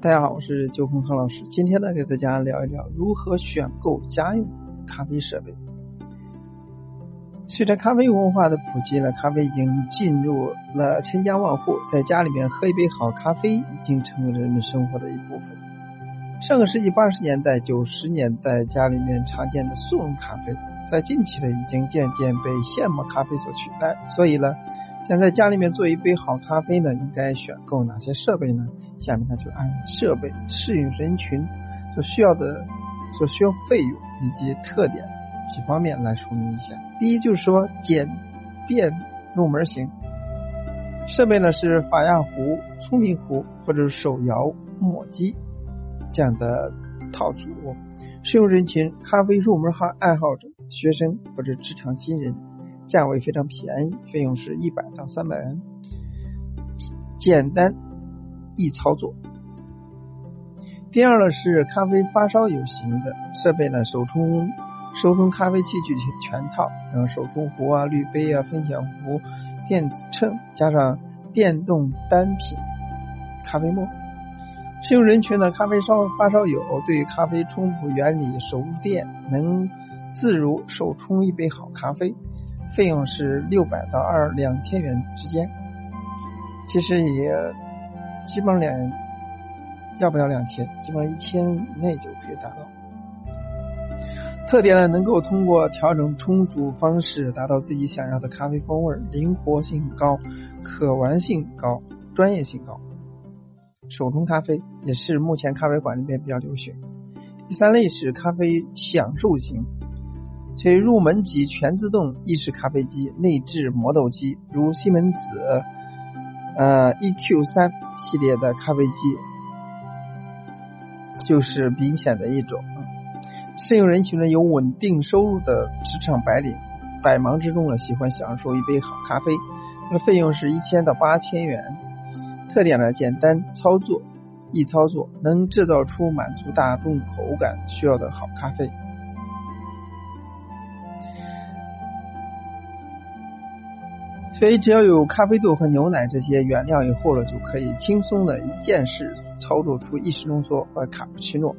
大家好，我是九空康老师。今天呢，给大家聊一聊如何选购家用咖啡设备。随着咖啡文化的普及呢，咖啡已经进入了千家万户，在家里面喝一杯好咖啡已经成为人们生活的一部分。上个世纪八十年代、九十年代家里面常见的速溶咖啡，在近期呢已经渐渐被现磨咖啡所取代。所以呢。想在家里面做一杯好咖啡呢，应该选购哪些设备呢？下面呢就按设备、适应人群所需要的、所需要费用以及特点几方面来说明一下。第一就是说简便入门型设备呢是法压壶、聪明壶或者手摇磨机这样的套组，适用人群咖啡入门哈爱好者、学生或者职场新人。价位非常便宜，费用是一百到三百元，简单易操作。第二呢是咖啡发烧友型的设备呢，手冲手冲咖啡器具全套，然后手冲壶啊、滤杯啊、分享壶、电子秤，加上电动单品咖啡沫。适用人群呢，咖啡烧发烧友，对咖啡冲煮原理熟练，能自如手冲一杯好咖啡。费用是六百到二两千元之间，其实也基本上两要不了两千，基本上一千以内就可以达到。特点呢，能够通过调整冲煮方式，达到自己想要的咖啡风味，灵活性高，可玩性高，专业性高。手冲咖啡也是目前咖啡馆里面比较流行。第三类是咖啡享受型。其入门级全自动意式咖啡机、内置磨豆机，如西门子呃 EQ 三系列的咖啡机，就是明显的一种。适用人群呢有稳定收入的职场白领，百忙之中呢喜欢享受一杯好咖啡，那费用是一千到八千元。特点呢简单操作，易操作，能制造出满足大众口感需要的好咖啡。所以只要有咖啡豆和牛奶这些原料以后了，就可以轻松的一键式操作出意式浓缩和卡布奇诺、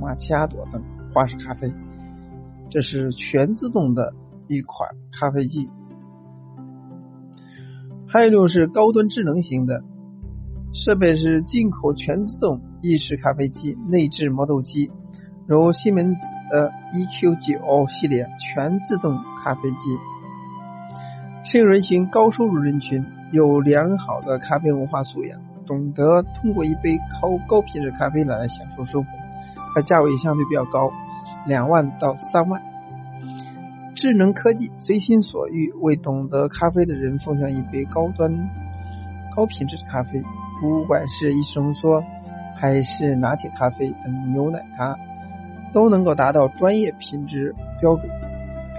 玛奇亚朵等花式咖啡。这是全自动的一款咖啡机。还有一种是高端智能型的设备，是进口全自动意式咖啡机，内置磨豆机，如西门子的 EQ 九系列全自动咖啡机。适应人群高收入人群，有良好的咖啡文化素养，懂得通过一杯高高品质咖啡来享受生活，而价位相对比较高，两万到三万。智能科技随心所欲，为懂得咖啡的人奉上一杯高端高品质的咖啡，不管是意式浓缩还是拿铁咖啡等牛奶咖，都能够达到专业品质标准，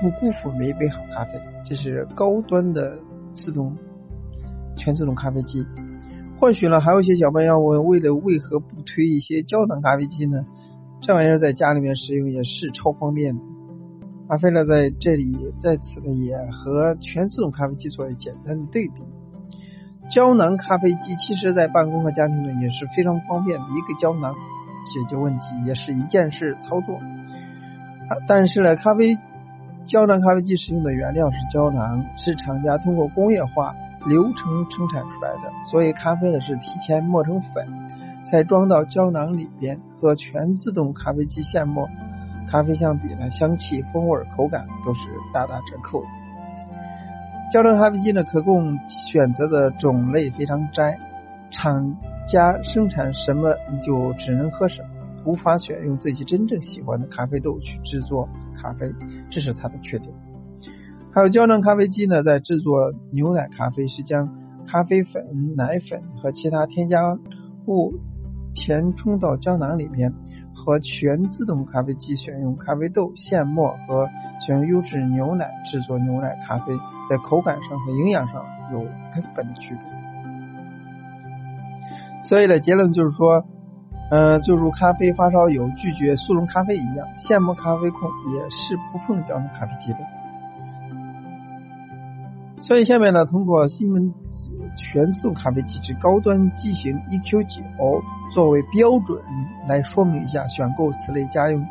不辜负每一杯好咖啡。这是高端的自动全自动咖啡机。或许呢，还有一些小伙伴要问：为了为何不推一些胶囊咖啡机呢？这玩意儿在家里面使用也是超方便的。阿飞呢，在这里在此呢，也和全自动咖啡机做了简单的对比。胶囊咖啡机其实在办公和家庭呢也是非常方便的，一个胶囊解决问题，也是一件事操作。但是呢，咖啡。胶囊咖啡机使用的原料是胶囊，是厂家通过工业化流程生产出来的，所以咖啡呢是提前磨成粉，再装到胶囊里边，和全自动咖啡机现磨咖啡相比呢，香气、风味、口感都是大打折扣的。胶囊咖啡机呢可供选择的种类非常窄，厂家生产什么你就只能喝什么。无法选用自己真正喜欢的咖啡豆去制作咖啡，这是它的缺点。还有胶囊咖啡机呢，在制作牛奶咖啡是将咖啡粉、奶粉和其他添加物填充到胶囊里面，和全自动咖啡机选用咖啡豆现磨和选用优质牛奶制作牛奶咖啡，在口感上和营养上有根本的区别。所以呢，结论就是说。嗯，就如咖啡发烧友拒绝速溶咖啡一样，现磨咖啡控也是不碰标准咖啡机的。所以下面呢，通过西门子全自动咖啡机之高端机型 EQ9 作为标准来说明一下选购此类家用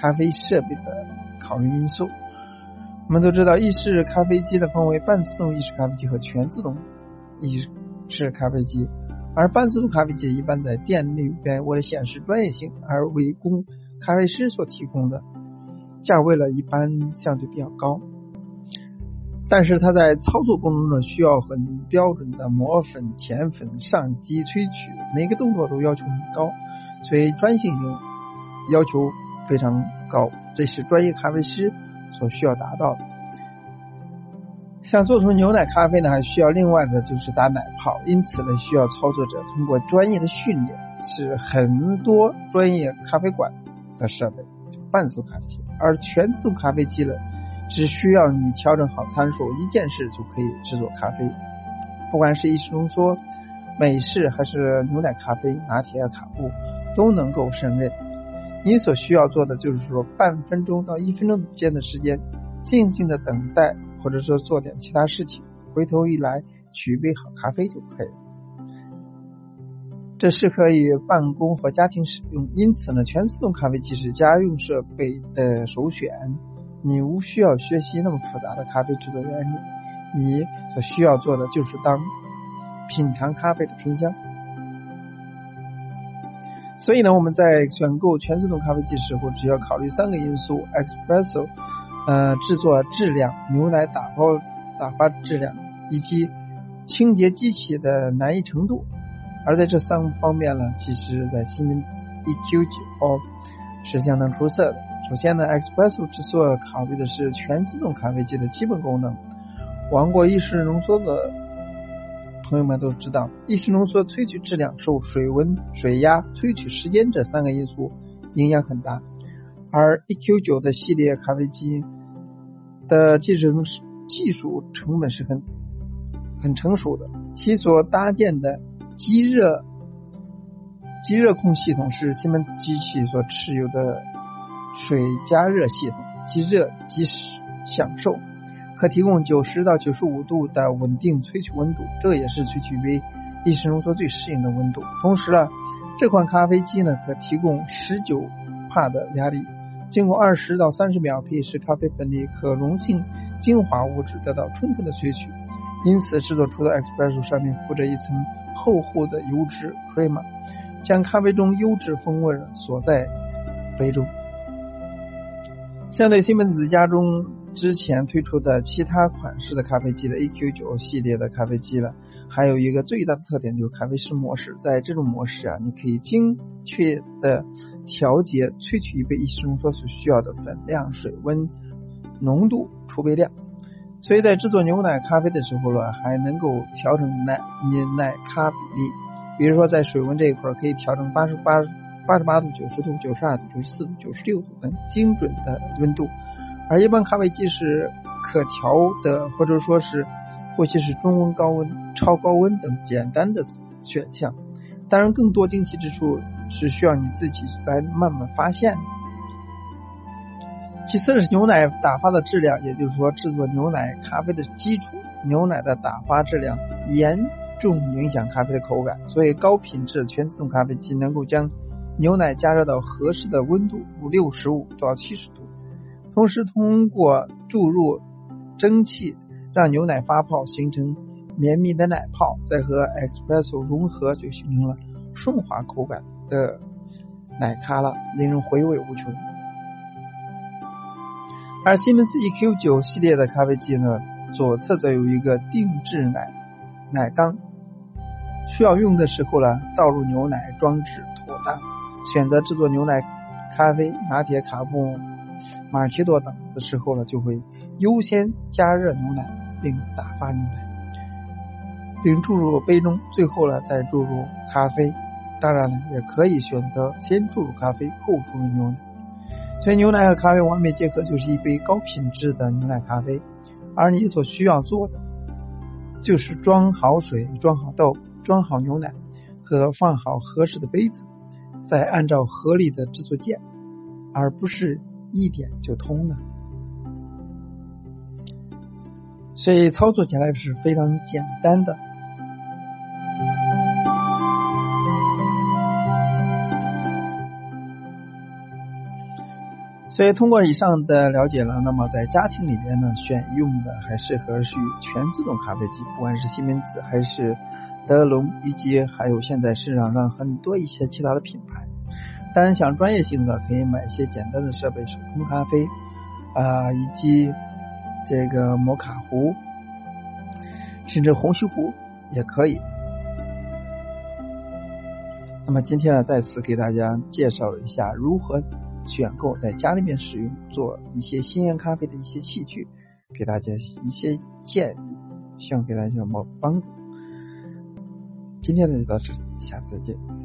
咖啡设备的考虑因素。我们都知道，意式咖啡机呢分为半自动意式咖啡机和全自动意式咖啡机，而半自动咖啡机一般在店里边为了显示专业性而为供咖啡师所提供的，价位呢一般相对比较高。但是它在操作过程中需要很标准的磨粉、填粉、上机、萃取，每个动作都要求很高，所以专业性要求非常高，这是专业咖啡师。所需要达到的，想做出牛奶咖啡呢，还需要另外的就是打奶泡，因此呢，需要操作者通过专业的训练，是很多专业咖啡馆的设备，半速咖啡机，而全速咖啡机呢，只需要你调整好参数，一件事就可以制作咖啡，不管是意式浓缩、美式还是牛奶咖啡、拿铁、卡布，都能够胜任。你所需要做的就是说，半分钟到一分钟之间的时间，静静的等待，或者说做点其他事情，回头一来取一杯好咖啡就可以了。这适合于办公和家庭使用，因此呢，全自动咖啡机是家用设备的首选。你无需要学习那么复杂的咖啡制作原理，你所需要做的就是当品尝咖啡的醇香。所以呢，我们在选购全自动咖啡机时候，只要考虑三个因素：espresso，呃，制作质量、牛奶打包打发质量，以及清洁机器的难易程度。而在这三个方面呢，其实在西门子 EQ9 是相当出色的。首先呢，espresso 之所考虑的是全自动咖啡机的基本功能，玩过意式浓缩的。朋友们都知道，意式浓缩萃取质量受水温、水压、萃取时间这三个因素影响很大。而 EQ9 的系列咖啡机的技术技术成本是很很成熟的，其所搭建的机热机热控系统是西门子机器所持有的水加热系统，即热即享受。可提供九十到九十五度的稳定萃取温度，这也是萃取杯意式浓缩最适应的温度。同时呢，这款咖啡机呢可提供十九帕的压力，经过二十到三十秒可以使咖啡粉里可溶性精华物质得到充分的萃取，因此制作出的 espresso 上面附着一层厚厚的油脂 crema，将咖啡中优质风味锁在杯中。相对西门子家中。之前推出的其他款式的咖啡机的 EQ9 系列的咖啡机了，还有一个最大的特点就是咖啡师模式。在这种模式啊，你可以精确的调节萃取一杯意式浓缩所需要的粉量、水温、浓度、储备量。所以在制作牛奶咖啡的时候呢，还能够调整奶奶咖比例。比如说在水温这一块，可以调整八十八、八十八度、九十度、九十二度、九十四度、九十六度等精准的温度。而一般咖啡机是可调的，或者说是或许是中温、高温、超高温等简单的选项。当然，更多惊奇之处是需要你自己来慢慢发现的。其次是牛奶打发的质量，也就是说制作牛奶咖啡的基础。牛奶的打发质量严重影响咖啡的口感，所以高品质全自动咖啡机能够将牛奶加热到合适的温度，五六十五到七十度。同时，通过注入蒸汽，让牛奶发泡，形成绵密的奶泡，再和 espresso 融合，就形成了顺滑口感的奶咖了，令人回味无穷。而西门子 EQ9 系列的咖啡机呢，左侧则有一个定制奶奶缸，需要用的时候呢，倒入牛奶，装置妥当。选择制作牛奶咖啡、拿铁、卡布。马奇朵等的时候呢，就会优先加热牛奶，并打发牛奶，并注入杯中，最后呢再注入咖啡。当然了，也可以选择先注入咖啡，后注入牛奶。所以牛奶和咖啡完美结合，就是一杯高品质的牛奶咖啡。而你所需要做的，就是装好水、装好豆、装好牛奶和放好合适的杯子，再按照合理的制作键，而不是。一点就通了，所以操作起来是非常简单的。所以通过以上的了解了，那么在家庭里边呢，选用的还适合是全自动咖啡机，不管是西门子还是德龙，以及还有现在市场上很多一些其他的品牌。当然，想专业性的可以买一些简单的设备，手冲咖啡啊，以及这个摩卡壶，甚至虹吸壶也可以。那么今天呢，再次给大家介绍一下如何选购在家里面使用做一些新鲜咖啡的一些器具，给大家一些建议，希望给大家有帮助。今天呢就到这里，下次再见。